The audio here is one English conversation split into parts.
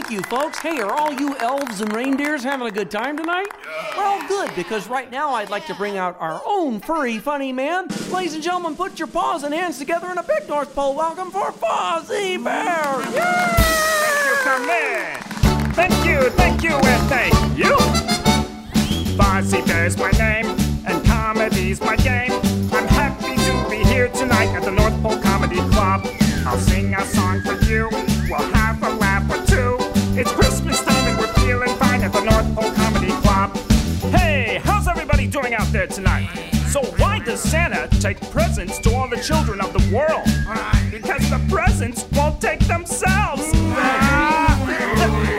Thank you, folks. Hey, are all you elves and reindeers having a good time tonight? Well, good, because right now I'd like to bring out our own furry funny man. Ladies and gentlemen, put your paws and hands together in a big North Pole welcome for Fozzie Bear. Yeah! Thank you. Thank you, thank you, and thank you. Fozzie Bear's my name, and comedy's my game. I'm happy to be here tonight at the North Pole Comedy Club. I'll sing a song for you. We'll have a laugh or two. It's Christmas time and we're feeling fine at the North Pole Comedy Club. Hey, how's everybody doing out there tonight? So why does Santa take presents to all the children of the world? Because the presents won't take themselves.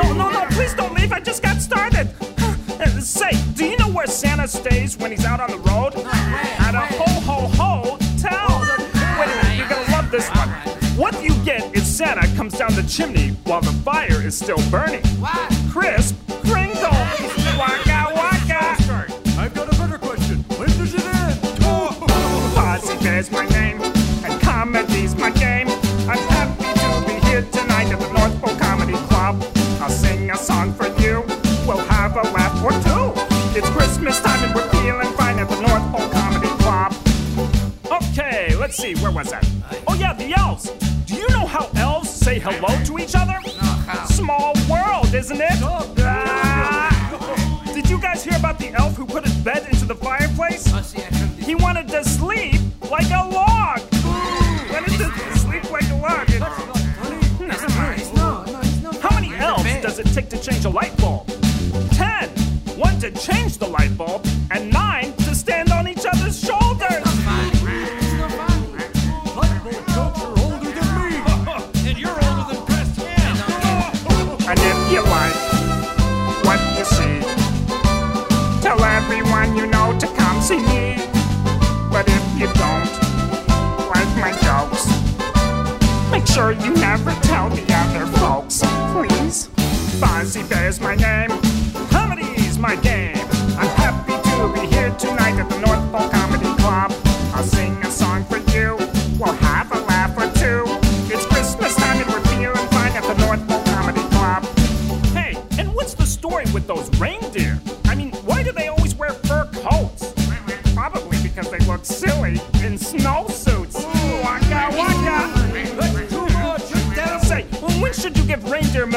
No, no, no, please don't leave. I just got started. Uh, Say, do you know where Santa stays when he's out on the road? At a ho ho ho hotel. Wait a minute, you're gonna love this one. What do you get if Santa comes down the chimney while the fire is still burning. What? Crisp Kringle. Waka waka. I've got a better question. When does it end? Fozzie Bear's my name, and comedy's my game. I'm happy to be here tonight at the North Pole Comedy Club. I'll sing a song for you. We'll have a laugh or two. It's Christmas time and we're feeling fine at the North Pole Comedy Club. Okay, let's see, where was that? Oh yeah, the elves. Hello to each other? Small world, isn't it? Ah! Did you guys hear about the elf who put his bed into the fireplace? He wanted to sleep like a log. Wanted to sleep like a log. It- Never mind. How many elves does it take to change a light bulb? Ten. One to change the light bulb, and nine sure you never tell the other folks, please. Fozzie Bear's my name, comedy's my game. I'm happy to be here tonight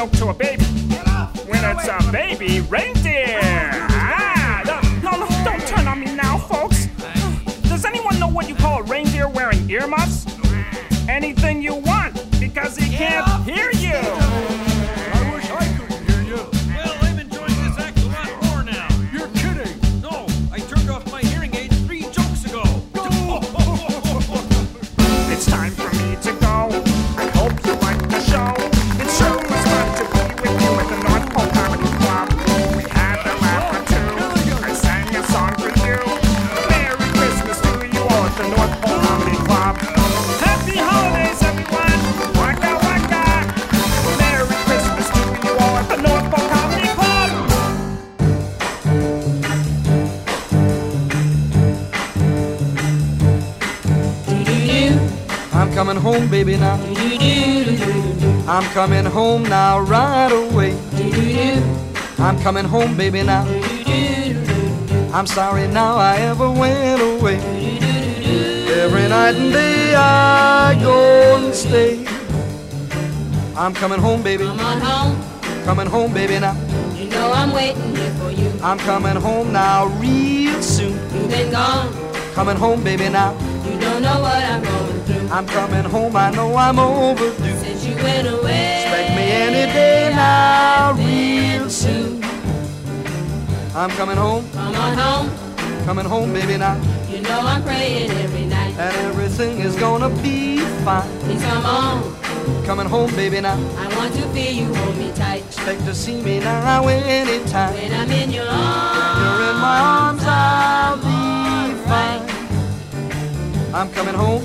milk to a baby? When it's a baby reindeer. Ah, no, no, don't turn on me now, folks. Does anyone know what you call a reindeer wearing earmuffs? Anything you want, because he can't baby, now. I'm coming home now, right away. I'm coming home, baby, now. I'm sorry now I ever went away. Every night and day I go and stay. I'm coming home, baby. Come on home, Coming home, baby, now. you know I'm waiting here for you. I'm coming home now, real soon. You've been gone, Coming home, baby, now. you don't know what I'm going. I'm coming home, I know I'm overdue. Since you went away, Expect me any day now, real soon. I'm coming home, Come on home, coming home, baby, now. you know I'm praying every night. And everything is gonna be fine. Please come on, Coming home, baby, now. I want to feel you hold me tight. Expect to see me now anytime. When I'm in your arms, You're in my arms, I'll be fine. I'm coming home,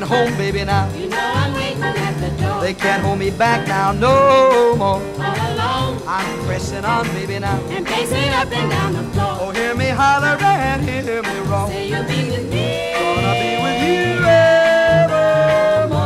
Coming home, baby, now. You know I'm waiting at the door. They can't hold me back now no more. All alone I'm pressing on, baby, now. and pacing up and down the floor. Oh, hear me holler and hear me roar. Say you'll be with me. Gonna be with you evermore.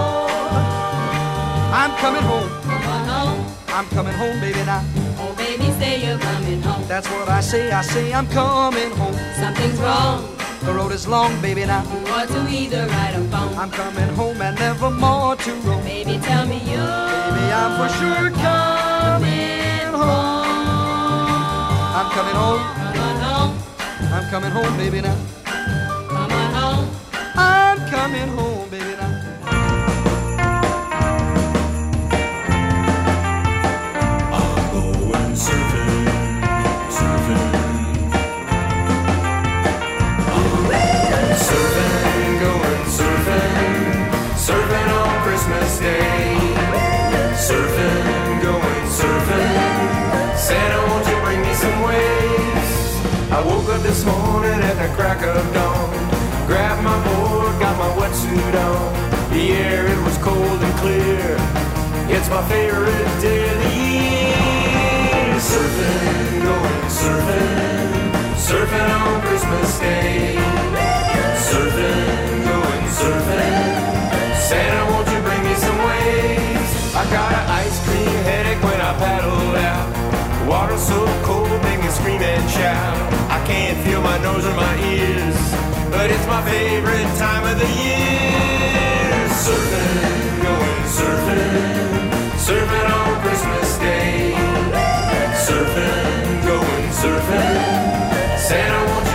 I'm coming home. Come on home. I'm coming home, baby, now. Oh, baby, say you're coming home. That's what I say. I say I'm coming home. Something's wrong. The road is long, baby, now. Ought to either write or phone. I'm coming home and never more to roam. Baby, tell me you. Baby, I'm for sure coming home. I'm coming home. Come on home. I'm coming home, baby, now. Shout. I can't feel my nose or my ears, but it's my favorite time of the year. Surfing, going surfing, surfing on Christmas Day. Surfing, going surfing. Santa, won't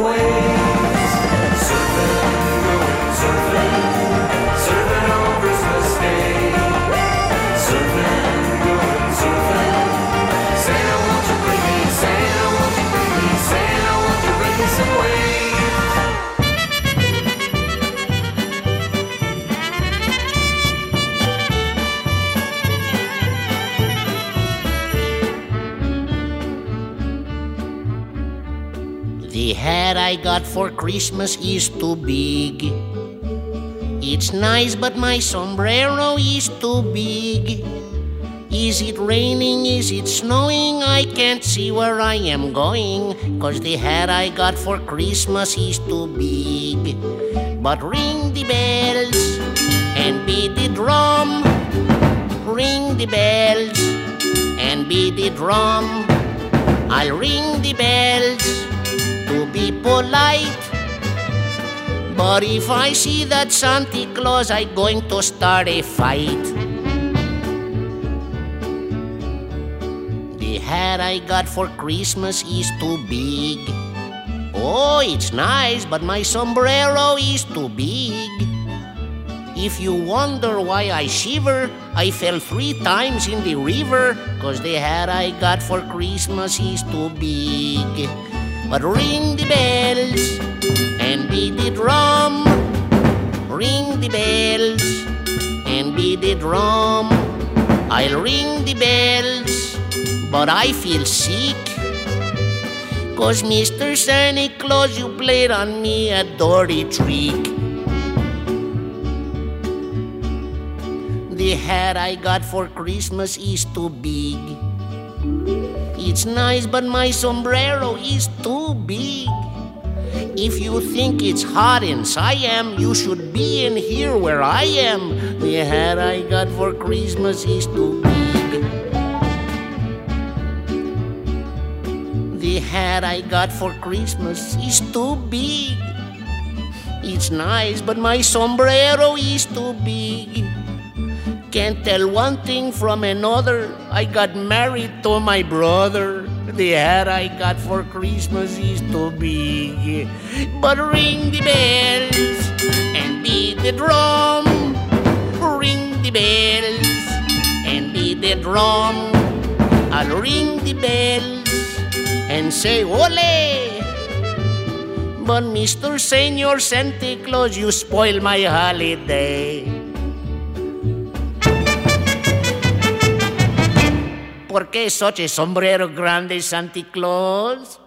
you The hat I got for Christmas is too big. It's nice, but my sombrero is too big. Is it raining? Is it snowing? I can't see where I am going. Cause the hat I got for Christmas is too big. But ring the bells and beat the drum. Ring the bells and beat the drum. I'll ring the bells be polite. But if I see that Santa Claus, I'm going to start a fight. The hat I got for Christmas is too big. Oh, it's nice, but my sombrero is too big. If you wonder why I shiver, I fell three times in the river, cause the hat I got for Christmas is too big. But ring the bells and beat the drum. Ring the bells and beat the drum. I'll ring the bells, but I feel sick. Cause Mr. Santa Claus, you played on me a dirty trick. The hat I got for Christmas is too big. It's nice, but my sombrero is too big. If you think it's hot in Siam, you should be in here where I am. The hat I got for Christmas is too big. The hat I got for Christmas is too big. It's nice, but my sombrero is too big. Can't tell one thing from another. I got married to my brother. The hat I got for Christmas is too big. But ring the bells and beat the drum. Ring the bells and beat the drum. I'll ring the bells and say, Ole! But Mr. Senor Santa Claus, you spoil my holiday. ¿Por qué such a sombrero grande, Santa Claus?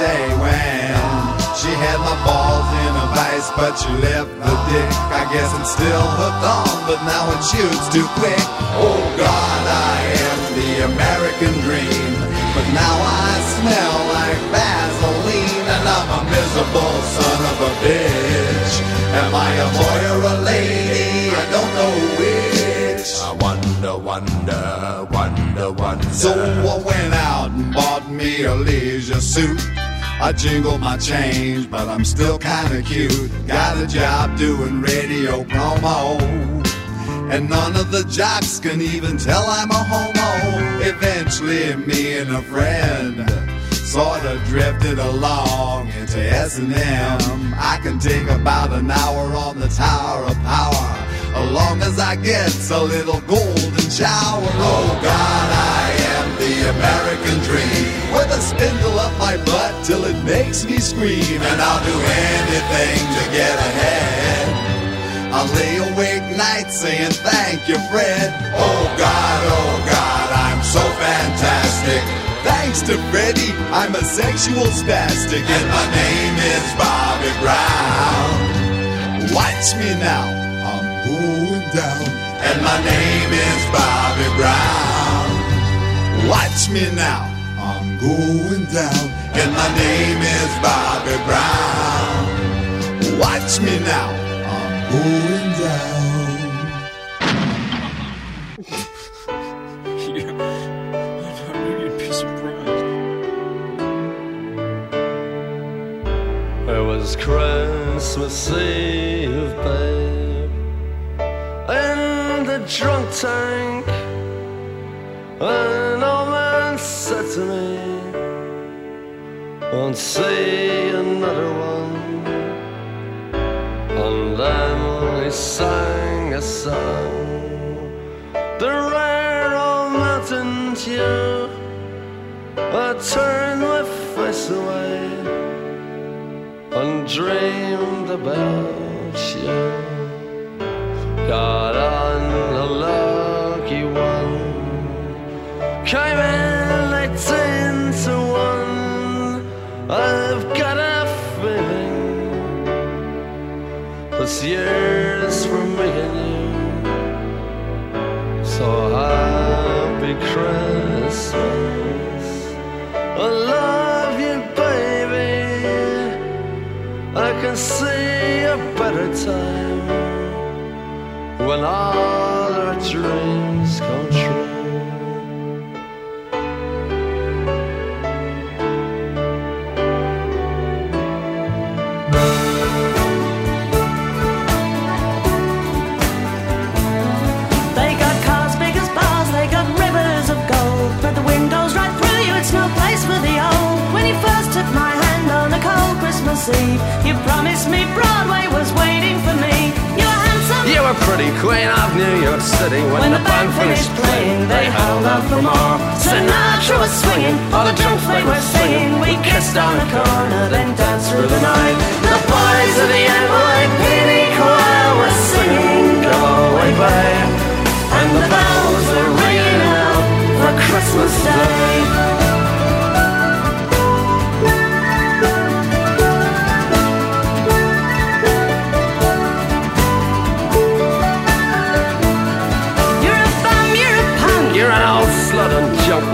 Say when she had my balls in a vice, but she left the dick. I guess I'm still hooked on, but now it shoots too quick. Oh God, I am the American dream, but now I smell like Vaseline, and I'm a miserable son of a bitch. Am I a boy or a lady? I don't know which. I wonder, wonder, wonder, wonder. So I went out and bought me a leisure suit. I jingle my change, but I'm still kinda cute. Got a job doing radio promo. And none of the jocks can even tell I'm a homo. Eventually, me and a friend sorta drifted along into S&M. I can take about an hour on the Tower of Power, as long as I get a little golden shower. Oh God, I the American dream, with a spindle up my butt till it makes me scream, and I'll do anything to get ahead. I'll lay awake nights saying thank you, Fred. Oh God, oh God, I'm so fantastic. Thanks to Freddie, I'm a sexual spastic, and my name is Bobby Brown. Watch me now, I'm going down, and my name is Bobby Brown. Watch me now, I'm going down, and my name is Bobby Brown. Watch me now, I'm going down. It was Christmas Eve, babe, in the drunk tank. An old man said to me, Won't see another one. And then he sang a song, the rare old mountain dew. I turned my face away and dreamed about you. Got on a lucky one, came in year's for and you. So happy Christmas. I love you, baby. I can see a better time when all our dreams come true. Took my hand on a cold Christmas Eve. You promised me Broadway was waiting for me. You were handsome. You were pretty queen of New York City when, When the band finished playing. They held out for more. Sinatra was swinging, all the drums they were singing. We kissed on the corner, then danced through the night. The boys of the NYPD choir were singing, "Go Away, Babe," and the bells were ringing out for Christmas Day.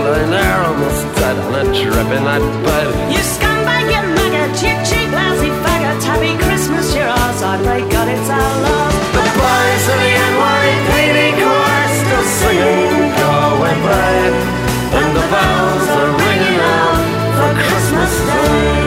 Lying there almost dead on a drip in that bed. You scumbag, you maggot, you cheap, lousy faggot. Happy Christmas, you're ours. I pray God it's our love. The boys of the NYPD chorus still singing Go Away And the bells are ringing out for Christmas Day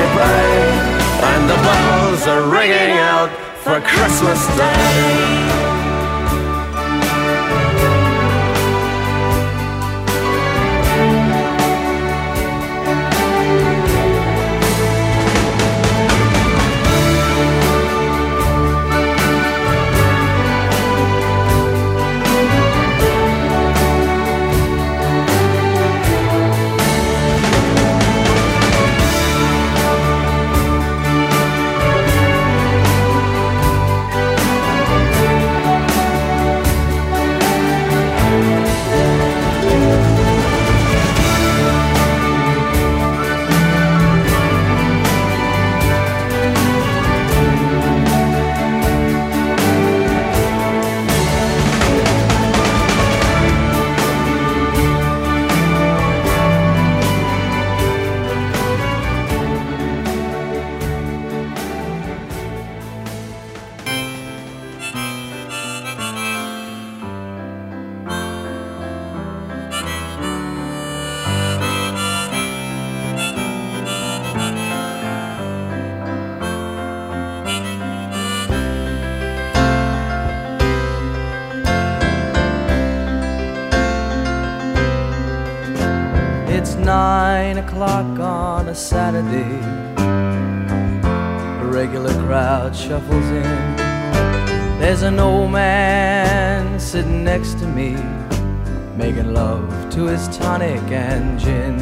"Galway Bay," and the bells are ringing out for Christmas Day. There's an old man sitting next to me, making love to his tonic and gin.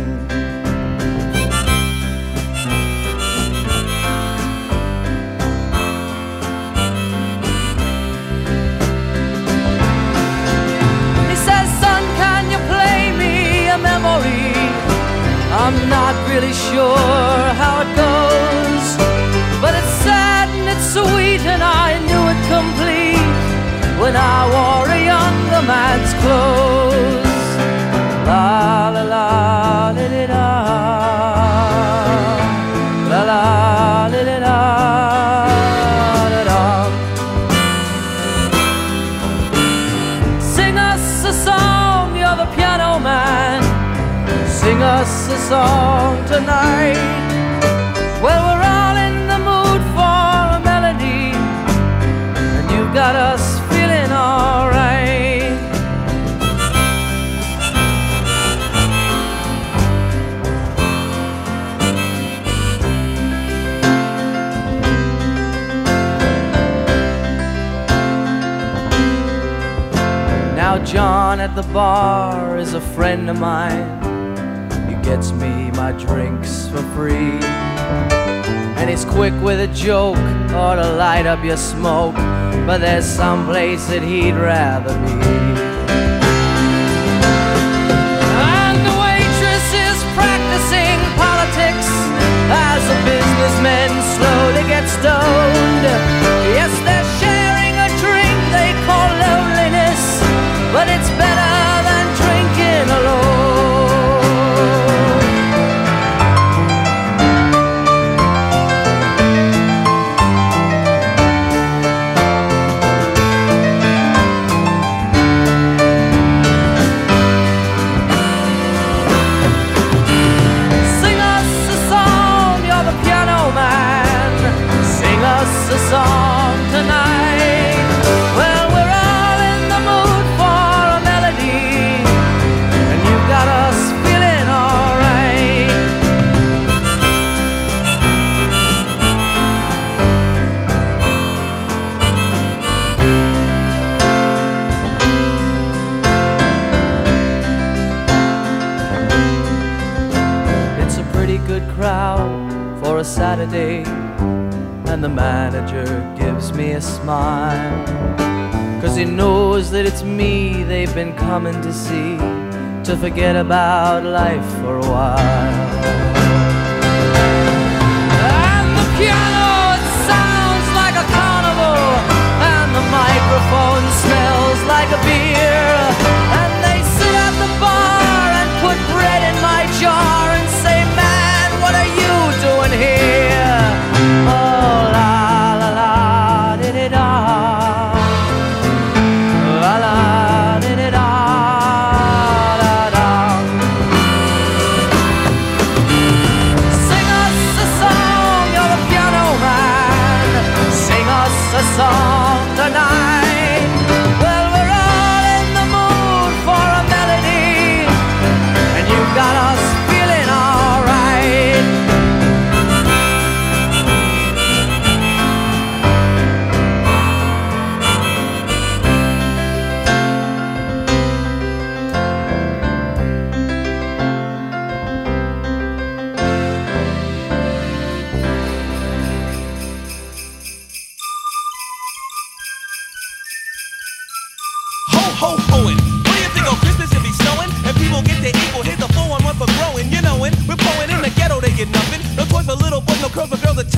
He says, Son, can you play me a memory? I'm not really sure song tonight. Well, we're all in the mood for a melody, and you've got us feeling alright. Now, John at the bar is a friend of mine. Gets me my drinks for free. And he's quick with a joke or to light up your smoke. But there's some place that he'd rather be. And the waitress is practicing politics as the businessmen slowly get started. The manager gives me a smile. Cause he knows that it's me they've been coming to see to forget about life for a while. And the piano, it sounds like a carnival, and the microphone smells like a beer. And they sit at the bar and put bread in my jar and say, Man, what are you doing here? Oh,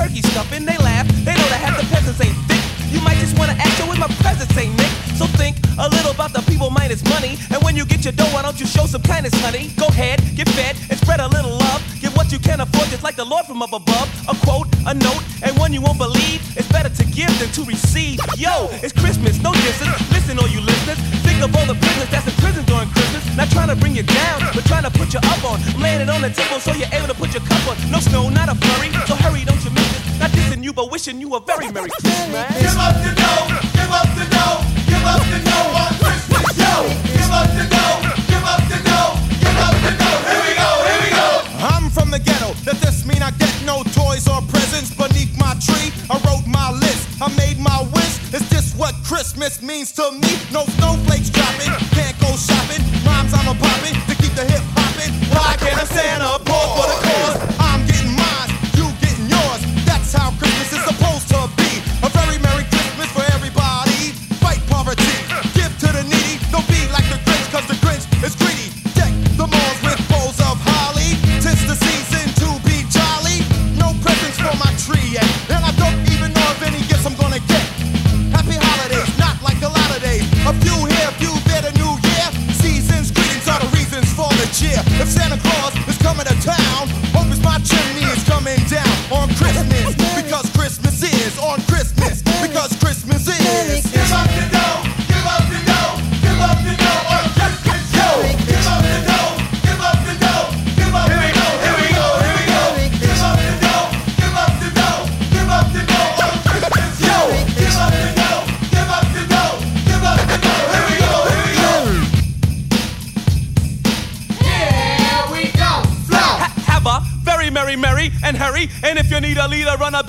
turkey stuffing. They laugh, they know that half the peasants ain't thick. You might just wanna act so with my presence, ain't Nick. So think a little about the people minus money. And when you get your dough, why don't you show some kindness, honey? Go ahead, get fed, and spread a little love. Give what you can afford, just like the Lord from up above. A quote, a note, and one you won't believe. It's better to give than to receive. Yo, it's Christmas, no distance. Listen, all you listeners. Think of all the prisoners that's in prison during Christmas. Not trying to bring you down, but trying to put you up on. I'm laying it on the table so you're able to put your cup on. No snow, not a flurry, so hurry, don't you miss this. Not dissing you, but wishing you a very Merry Christmas. Give up the dough, give up the dough, give up the dough on Christmas, yo. Give up the dough, give up the dough, give up the dough. Here we go, here we go. I'm from the ghetto. Does this mean I get no toys or presents beneath my tree? I wrote my list. I made my wish. Is this what Christmas means to me? No snowflakes dropping.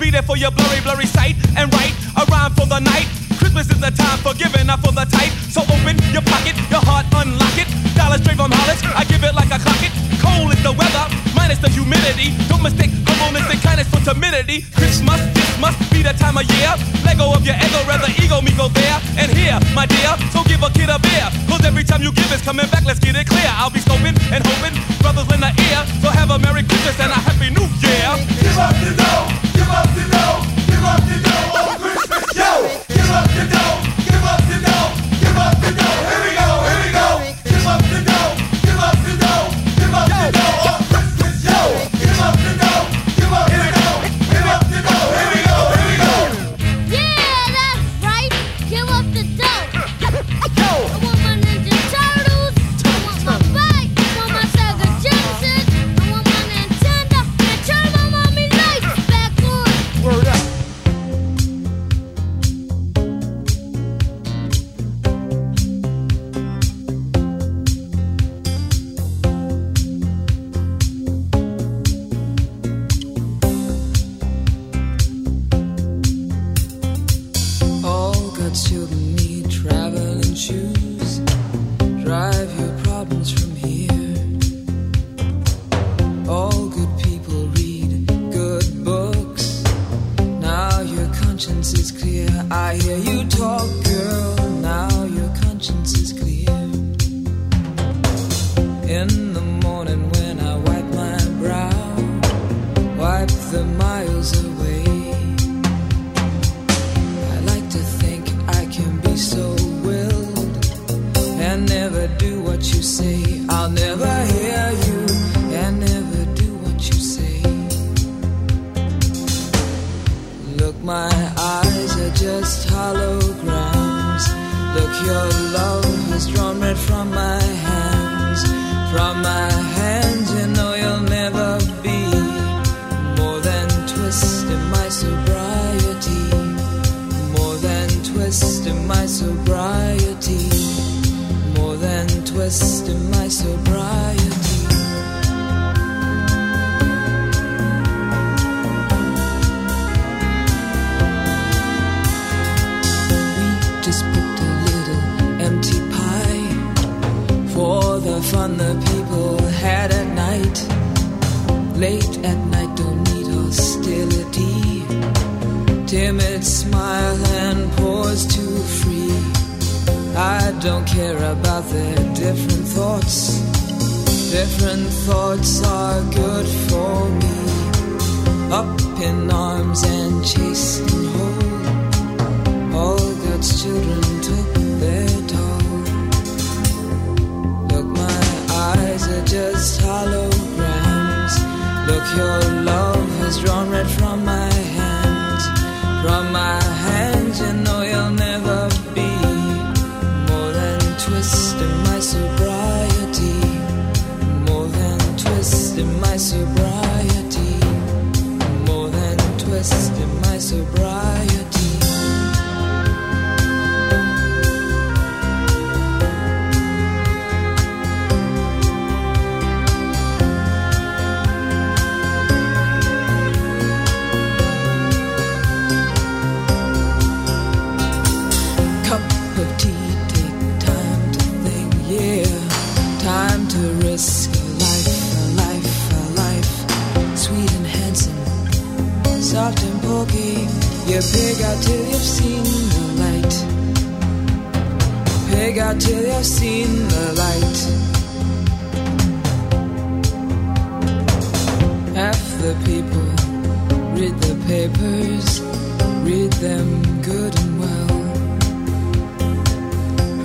Be there for your blurry, blurry sight. And a rhyme for the night. Christmas is the time for giving, not for the tight. So open your pocket, your heart, unlock it. Dollars straight from Hollis, I give it like a clock it. Cold is the weather, minus the humidity. Don't mistake humbleness and kindness for timidity. Christmas, this must be the time of year. Let go of your ego, rather ego me go there. And here, my dear, so give a kid a beer. Cause every time you give it's coming back, let's get it clear. I'll be scoping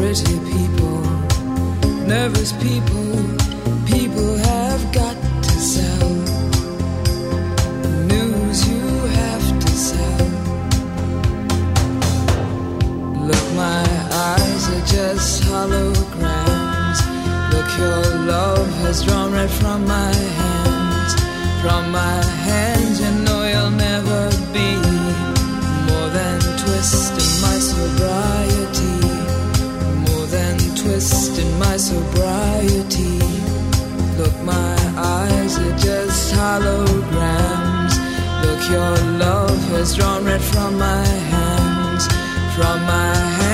pretty people, nervous people, people have got to sell. News you have to sell. Look, my eyes are just holograms. Look, your love has drawn right from my hands. From my hands, you know you'll never be more than twisting my sobriety. sobriety. Look, my eyes are just holograms. Look, your love has drawn red from my hands, from my hands.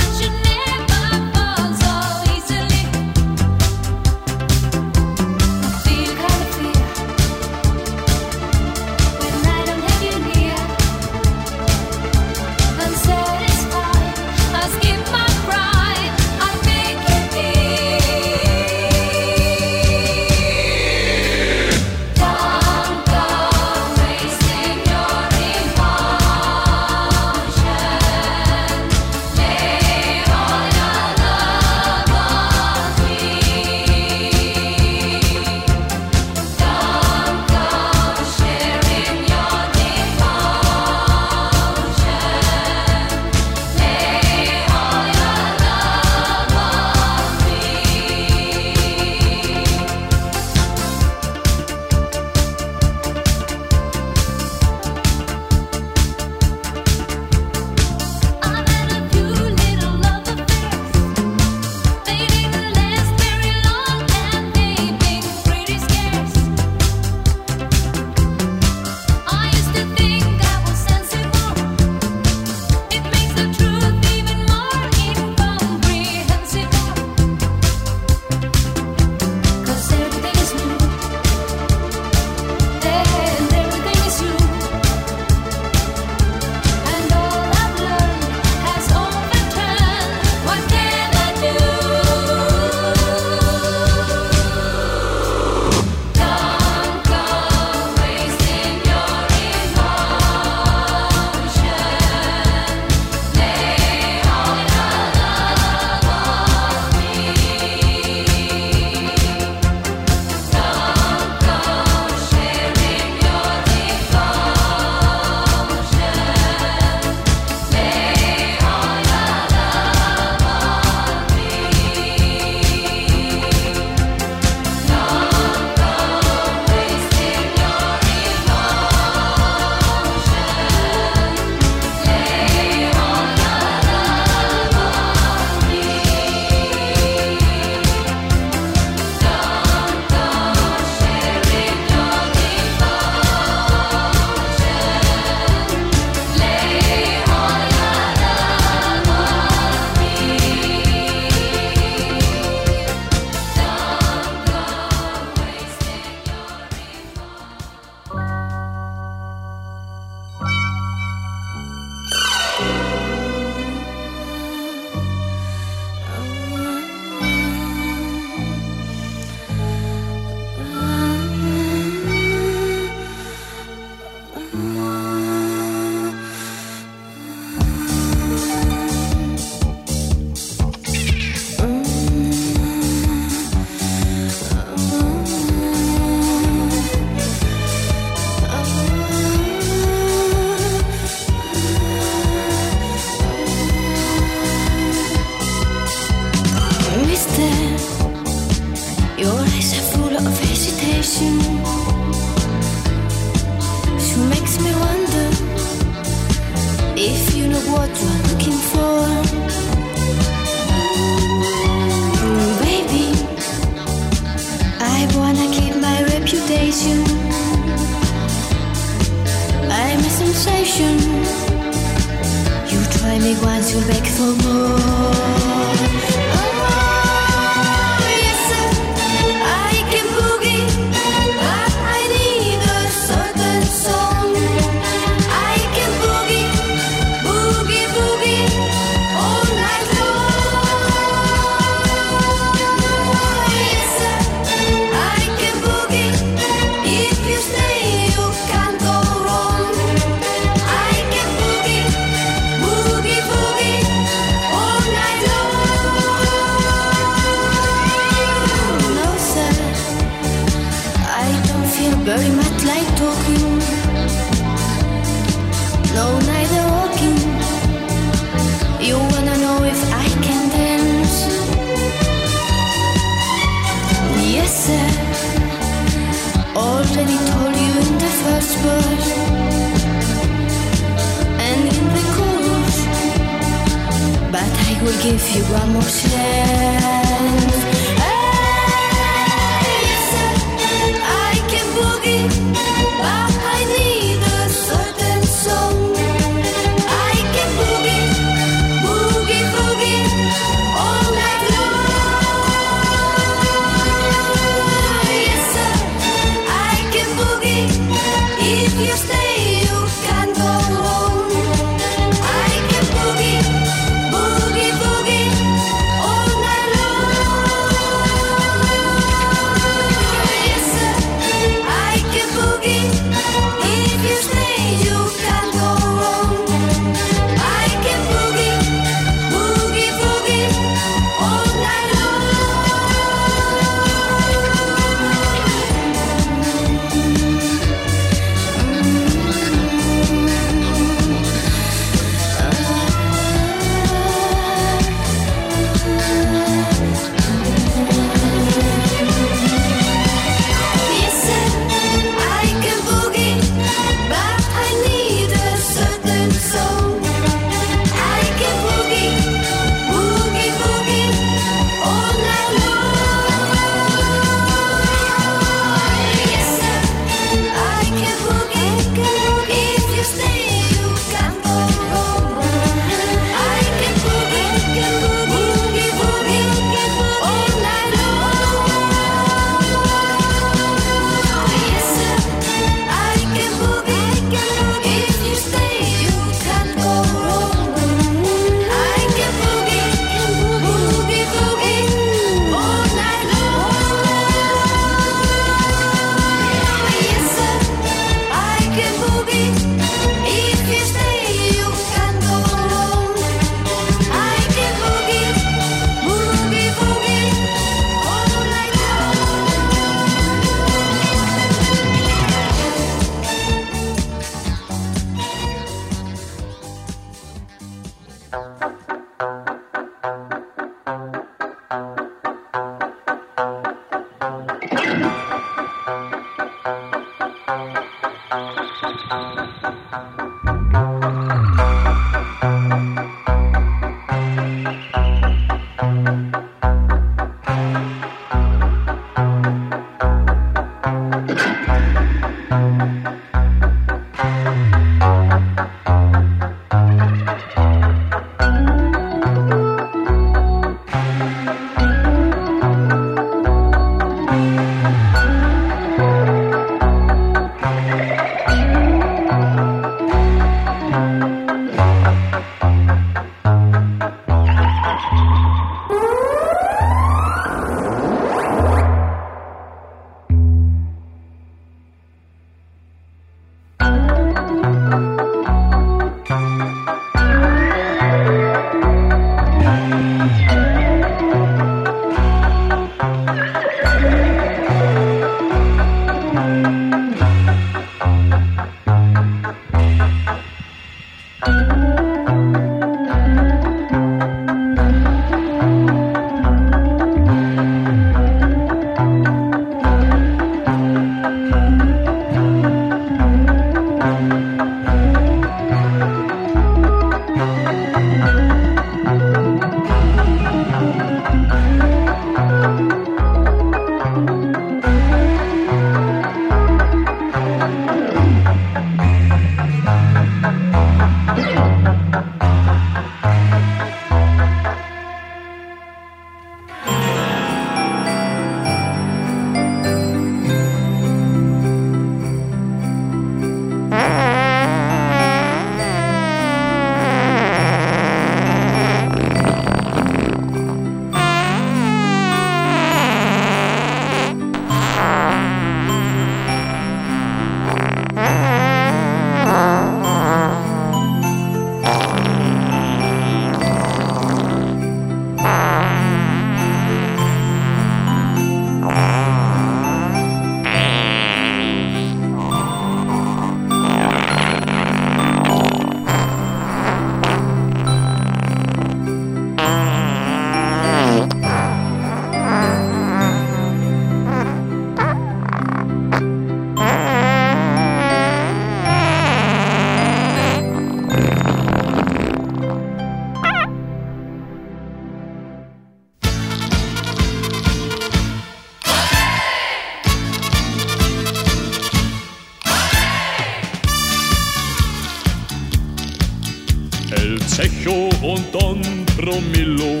Zecho und Don Promillo,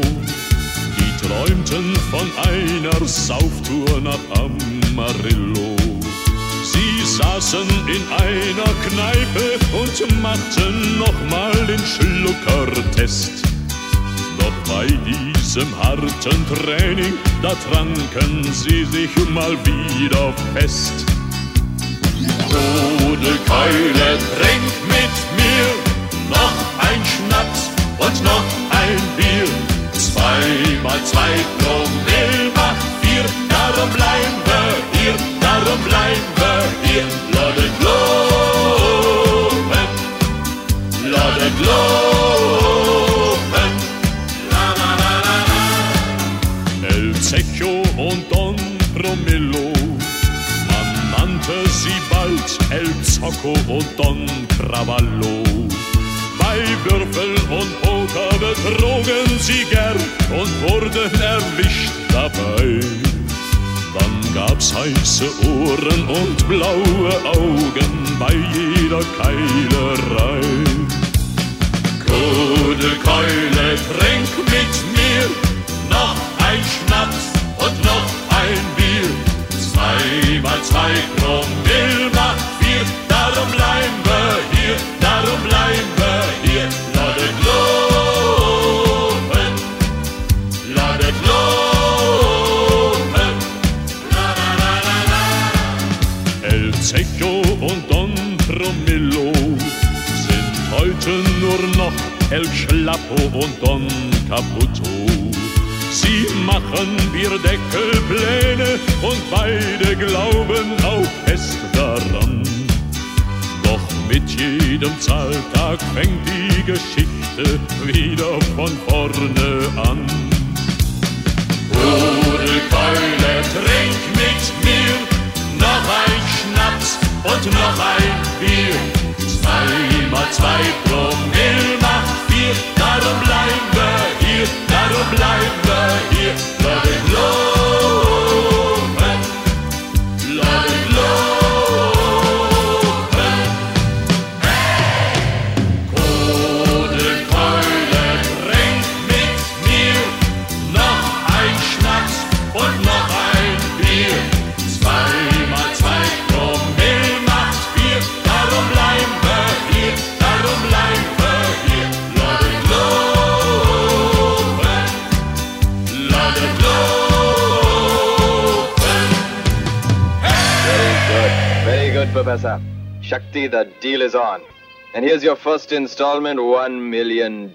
die träumten von einer Sauftour nach Amarillo. Sie saßen in einer Kneipe und machten nochmal den Schluckertest. Doch bei diesem harten Training, da tranken sie sich mal wieder fest. Rudelkeule, trink mit mir noch ein Schnaps und noch ein Bier. Zwei mal zwei Promille macht vier, darum bleiben wir hier, darum bleiben wir hier. Ladet loben, ladet loben. La, la, la, la, la. El Zecho und Don Promillo man nannte sie bald El Zocco und Don Cravallo. Bei Würfel und Poker betrogen sie gern und wurden erwischt dabei. Dann gab's heiße Ohren und blaue Augen bei jeder Keilerei. Kudelkeule, trink mit mir noch ein Schnaps und noch ein Bier. Zwei mal zwei Promille macht vier, darum bleiben wir hier, darum bleiben hier. Ladet loben, ladet loben. La, la, la, la, la. El Zecho und Don Promillo sind heute nur noch El Schlappo und Don Caputo. Sie machen Bierdeckelpläne und beide glauben auch fest daran. Mit jedem Zahltag fängt die Geschichte wieder von vorne an. Rudelkeule, trink mit mir noch ein Schnaps und noch ein Bier. Zwei mal zwei Promille macht vier, darum bleiben wir hier, darum bleiben wir hier. Ladet Professor. Shakti, the deal is on. And here's your first installment $1 million.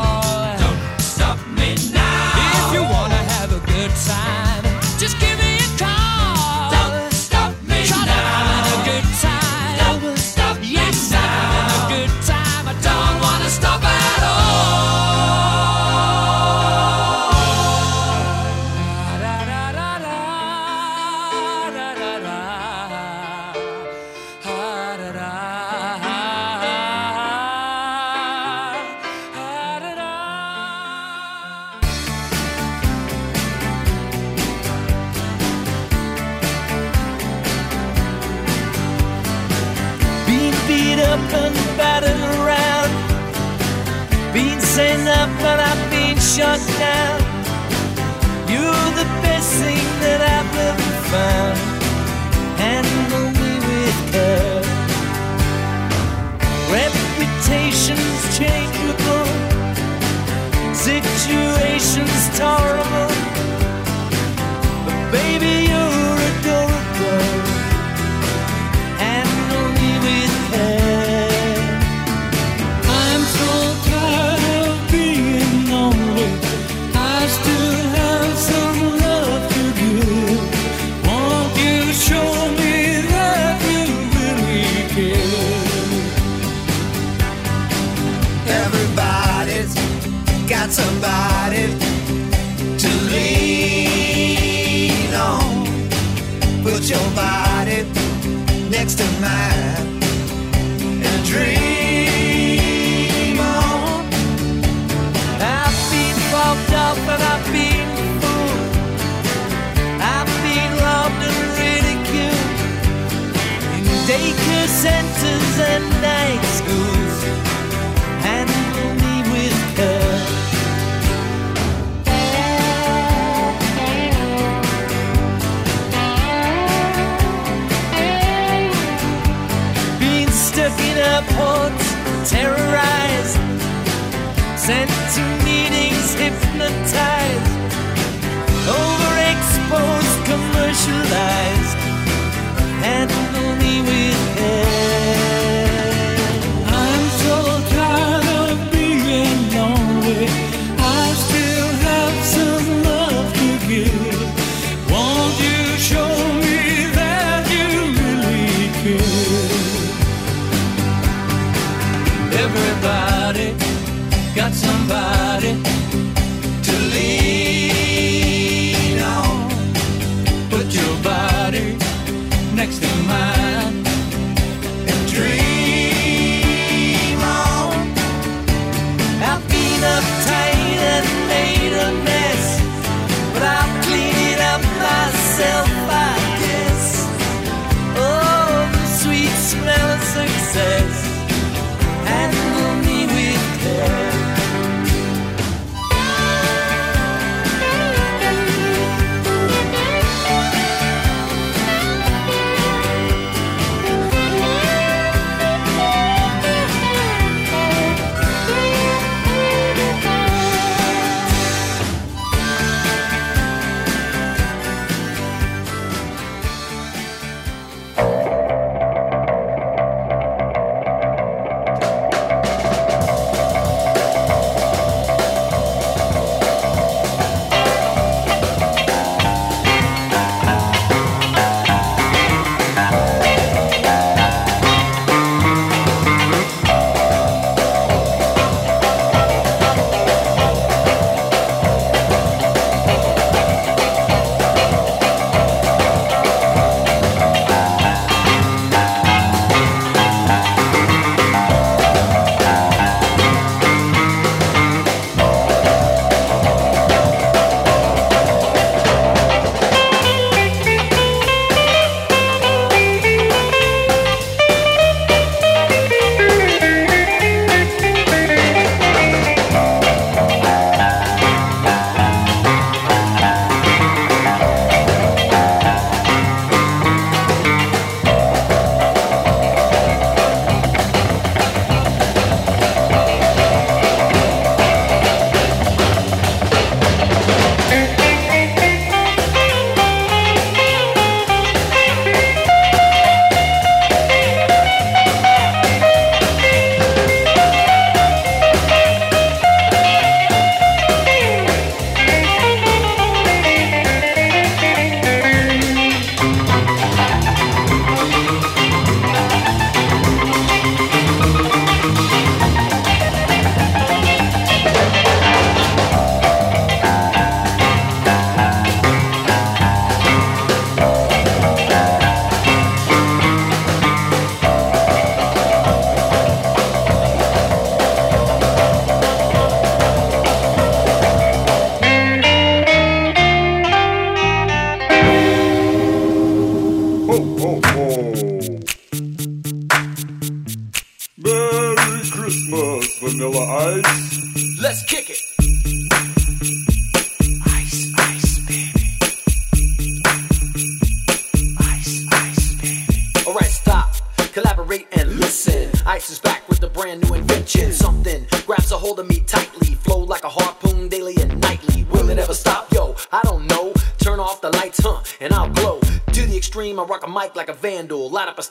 fun and only with care. Reputations changeable, situations terrible. but baby, you Rise, sent to meetings hypnotized, overexposed, commercialized, and only with hair.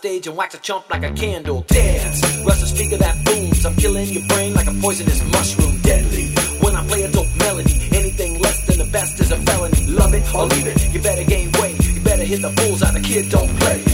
stage and wax a chump like a candle. Dance, rush the speaker that booms. I'm killing your brain like a poisonous mushroom. Deadly. When I play a dope melody, anything less than the best is a felony. Love it or leave it, you better gain weight. You better hit the bulls out. The kid don't play.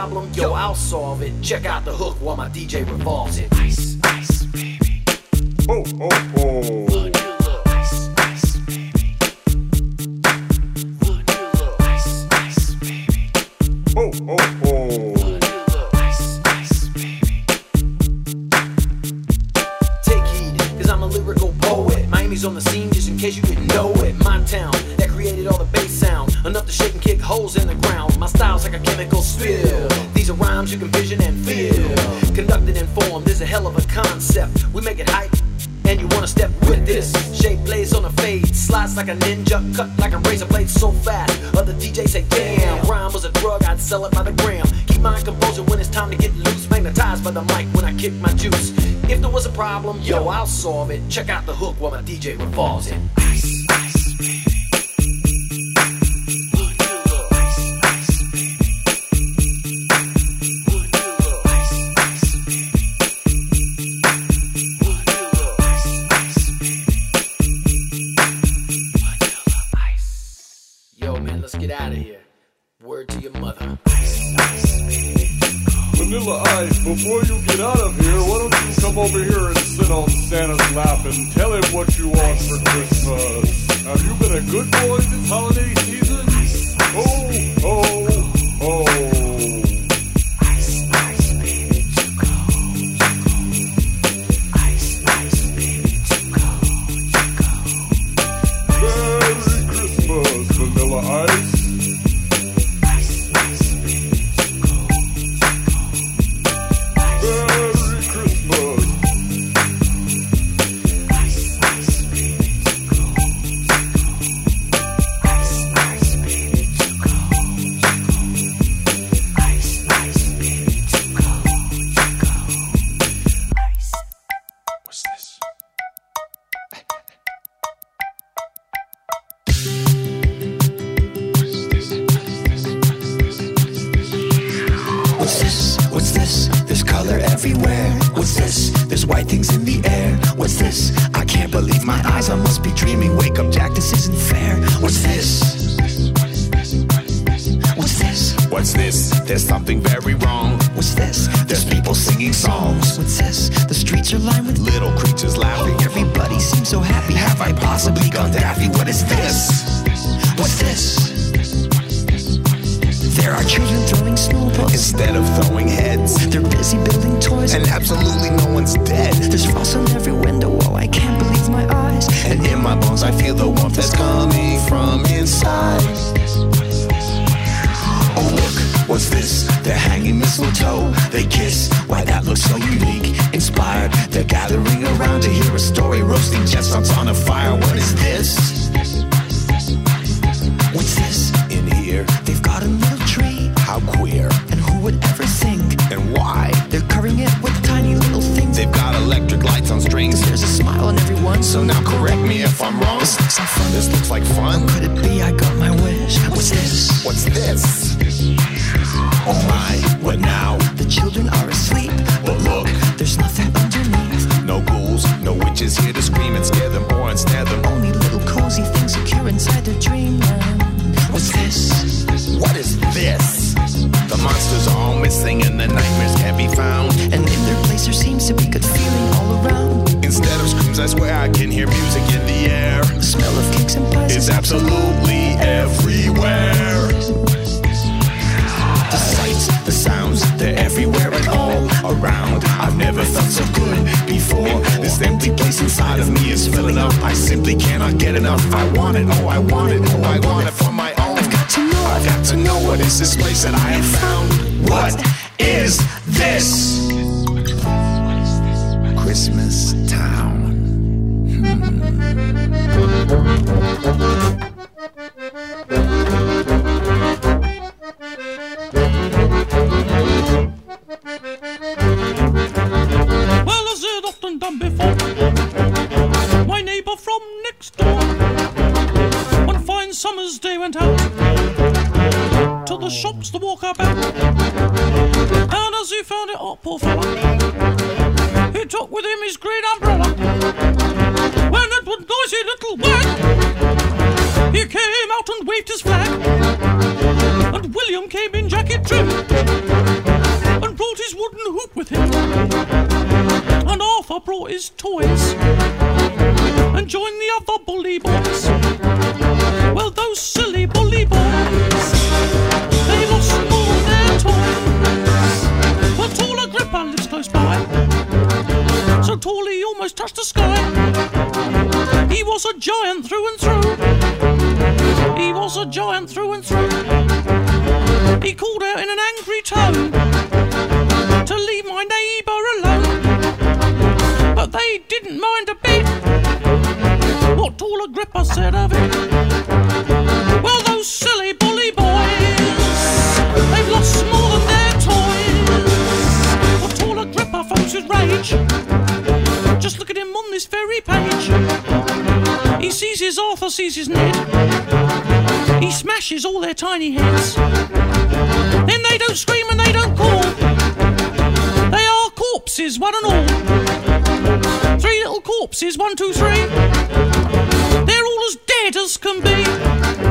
problem? Yo, I'll solve it. Check out the hook while my DJ revolves it. Was noisy little wag, he came out and waved his flag. And William came in jacket trim and brought his wooden hoop with him. And Arthur brought his toys and joined the other was a giant through and through. He was a giant through and through. He called out in an angry tone to leave my neighbour alone. But they didn't mind a bit what tall Agrippa said of it. Arthur, his Ned. He smashes all their tiny heads. Then they don't scream and they don't call. They are corpses, one and all. Three little corpses, one, two, three. They're all as dead as can be.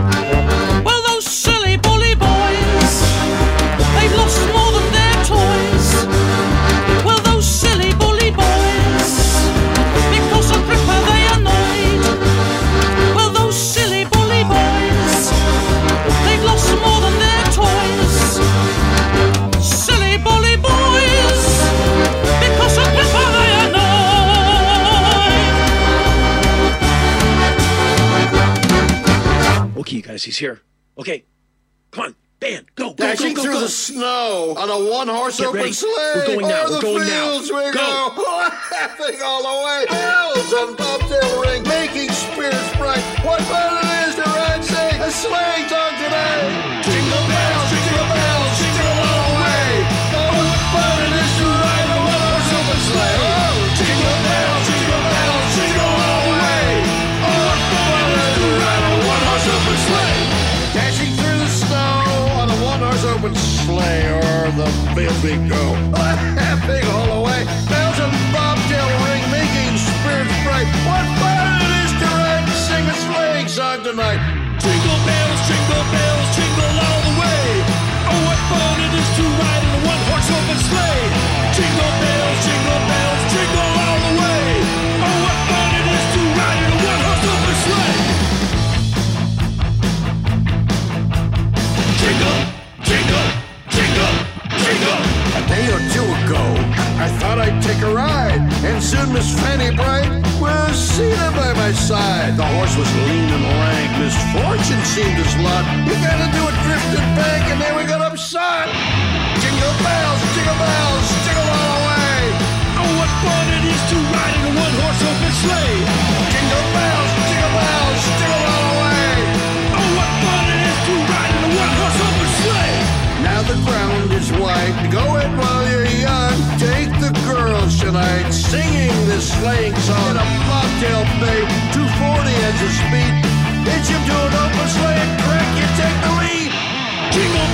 Guys, he's here. Okay, come on, band, go, go, Dashing go, go, through go. the snow on a one-horse Get open ready. sleigh. We're going now. We're the going now. we Go. go. Laughing all the way. Bells and bobtail ring, making spirits bright. What fun it is to ride, sing a sleighing song today. Jingle sleigh, o'er the fields we go. Laughing all the way. Bells and bobtail ring, making spirits bright. What fun it is to ride and sing a sleighing song tonight. Jingle bells, jingle bells, jingle all the way. Oh, what fun it is to ride in a one-horse open sleigh. Jingle bells, jingle bells, day or two ago, I thought I'd take a ride, and soon Miss Fanny Bright was seated by my side. The horse was lean and lank, misfortune seemed his lot. You gotta do a drifted bank, and then we got upside. Jingle bells, sleighing song. In a bobtail bay, 240 as the speed. Hitch him to an open sleigh crack, you take the lead. Jingle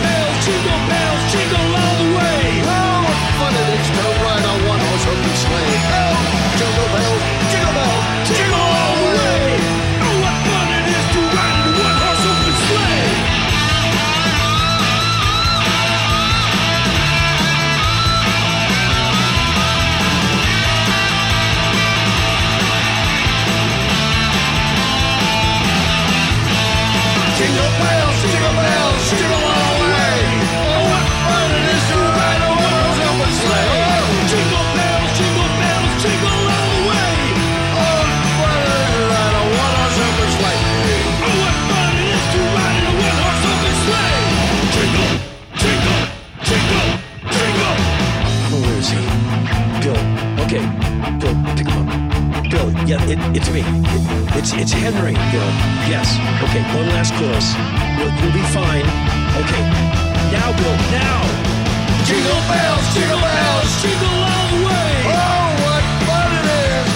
it's it's Henry. You yes. Okay, one last chorus. We'll, you'll be fine. Okay, now, Bill. Now. Jingle bells, jingle bells, jingle all the way. Oh, what fun it is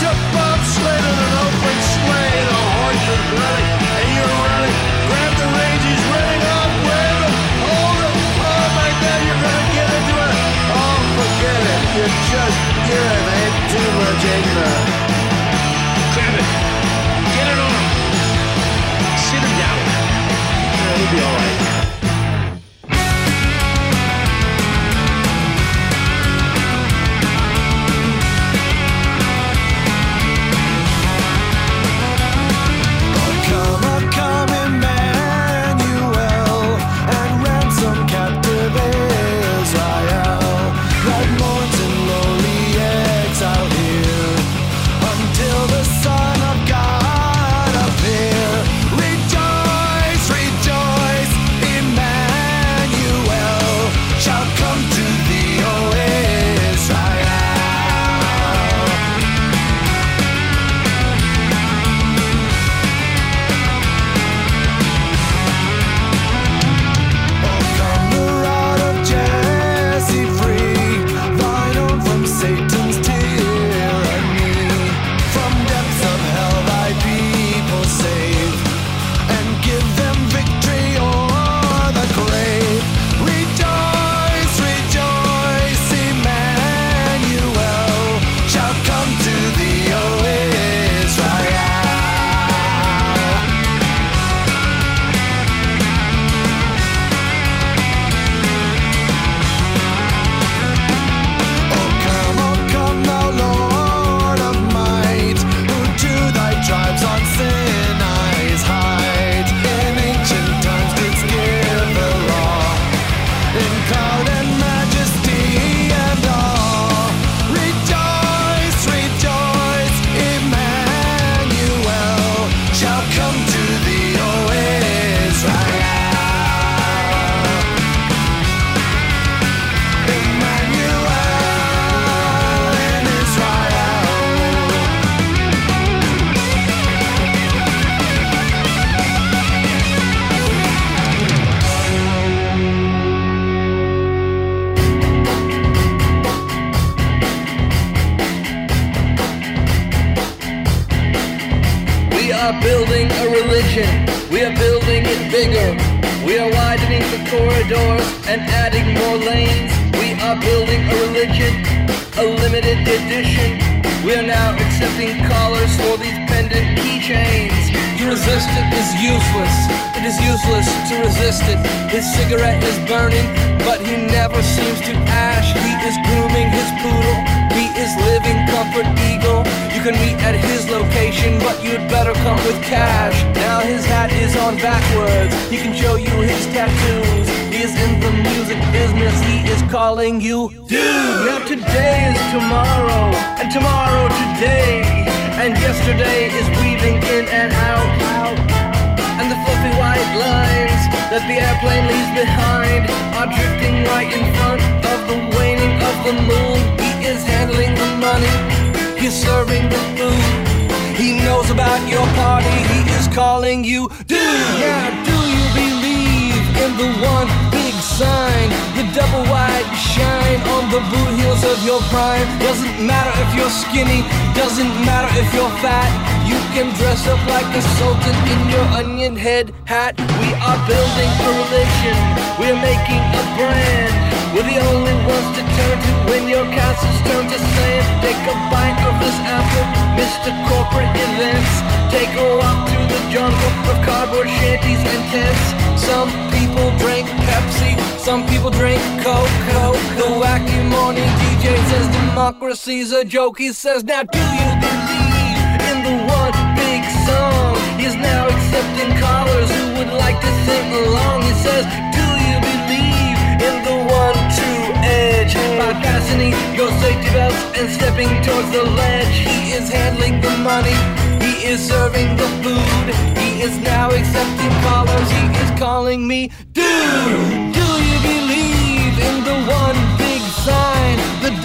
to bob sled in an open sleigh. The horse is ready, and oh, you're ready. Grab the reins, he's ready up, wave hold him. Oh, like that, you're gonna get into it. Oh, forget it. You're just it. Too much ignorant. He'll be all the boot heels of your prime. Doesn't matter if you're skinny, doesn't matter if you're fat. You can dress up like a sultan in your onion head hat. We are building a religion. We're making a brand. We're the only ones to turn to when your castles turn to sand. Take a bite of this apple, Mr. Corporate Events. Take a walk through the jungle of cardboard shanties and tents. Some people drink Pepsi, some people drink Coke. The wacky morning DJ says democracy's a joke. He says, now do you believe in the one big song? He's now accepting callers who would like to sing along. He says, Do you believe in the one true edge? By fastening your safety belts and stepping towards the ledge, he is handling the money. He is serving the food. He is now accepting callers. He is calling me dude.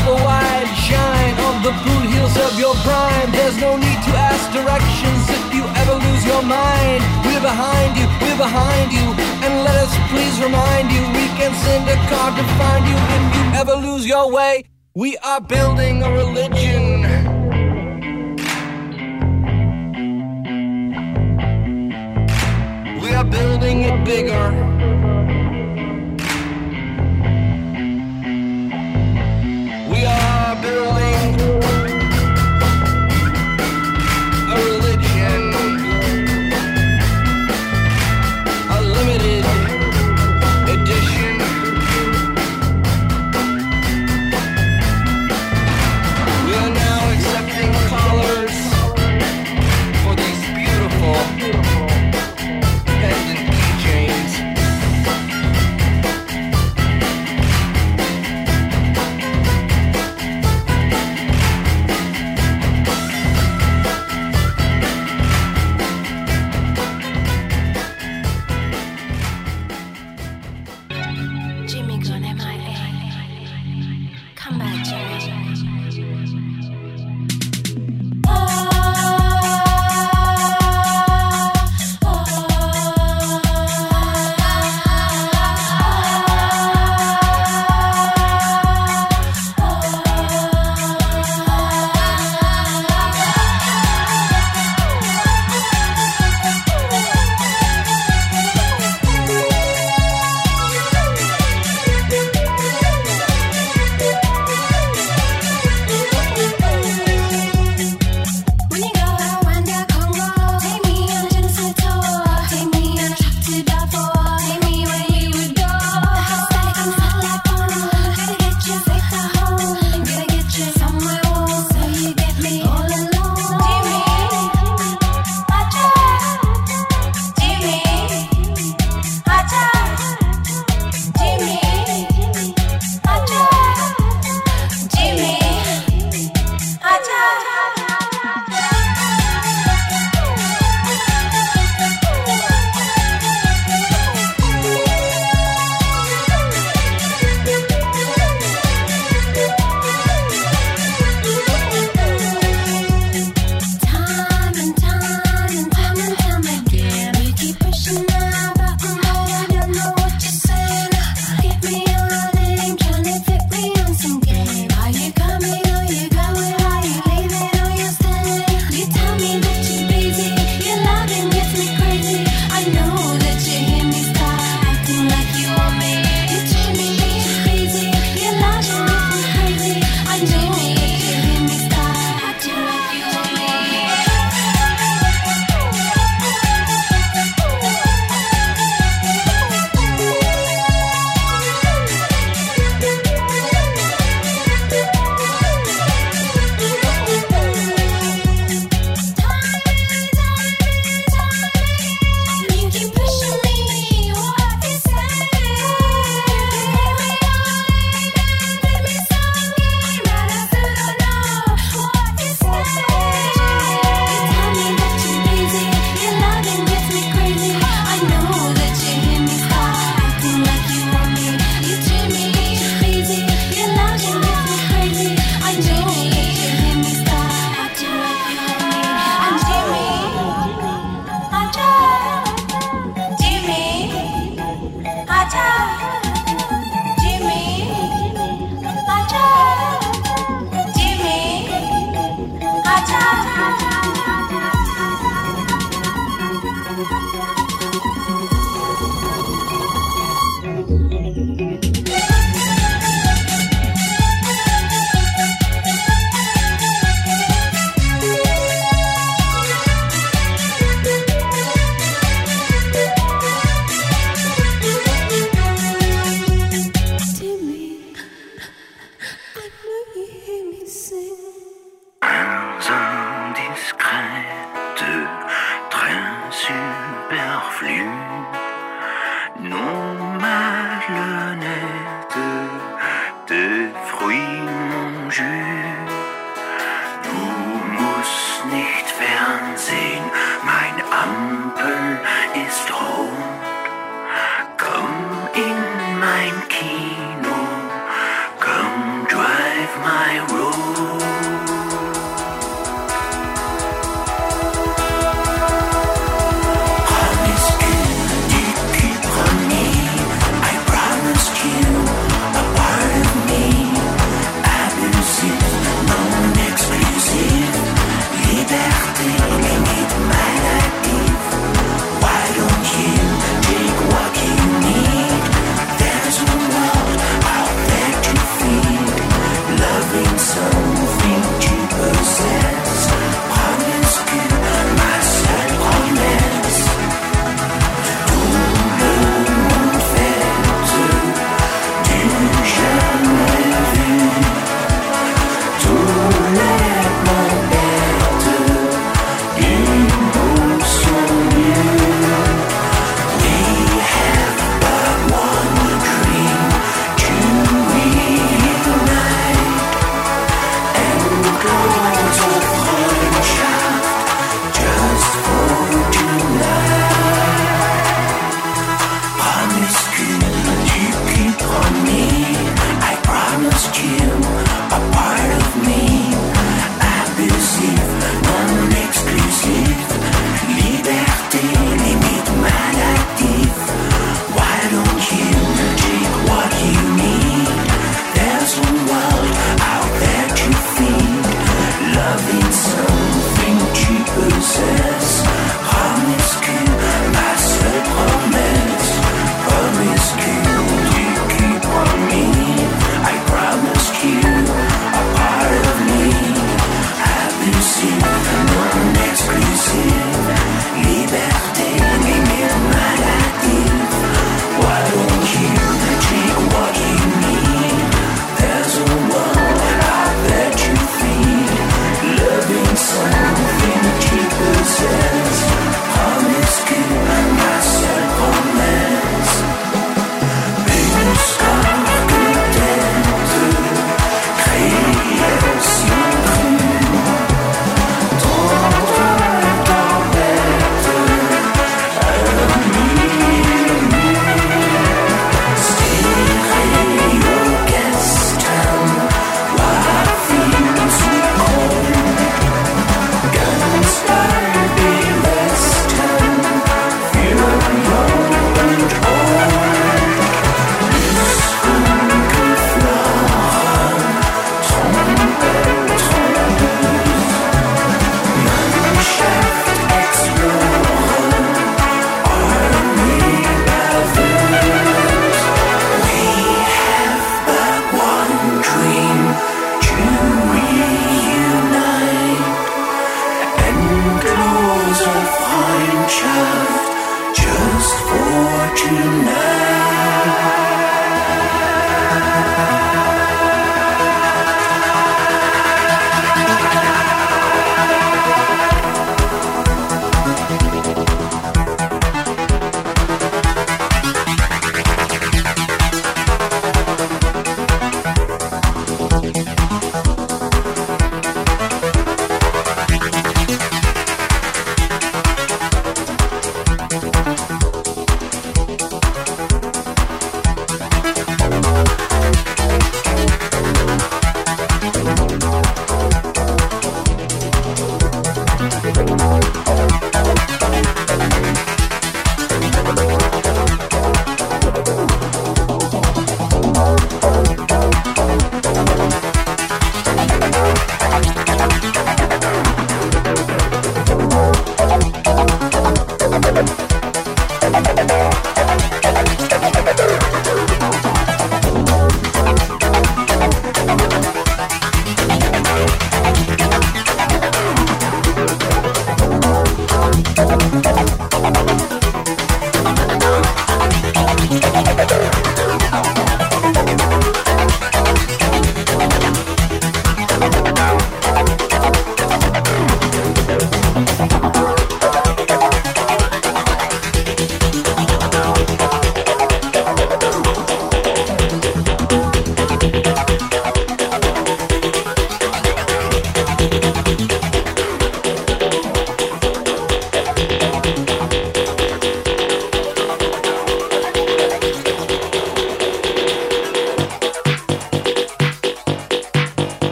of a wide shine on the boot heels of your prime. There's no need to ask directions if you ever lose your mind. We're behind you, we're behind you, and let us please remind you we can send a card to find you if you ever lose your way. We are building a religion. We are building it bigger. Here I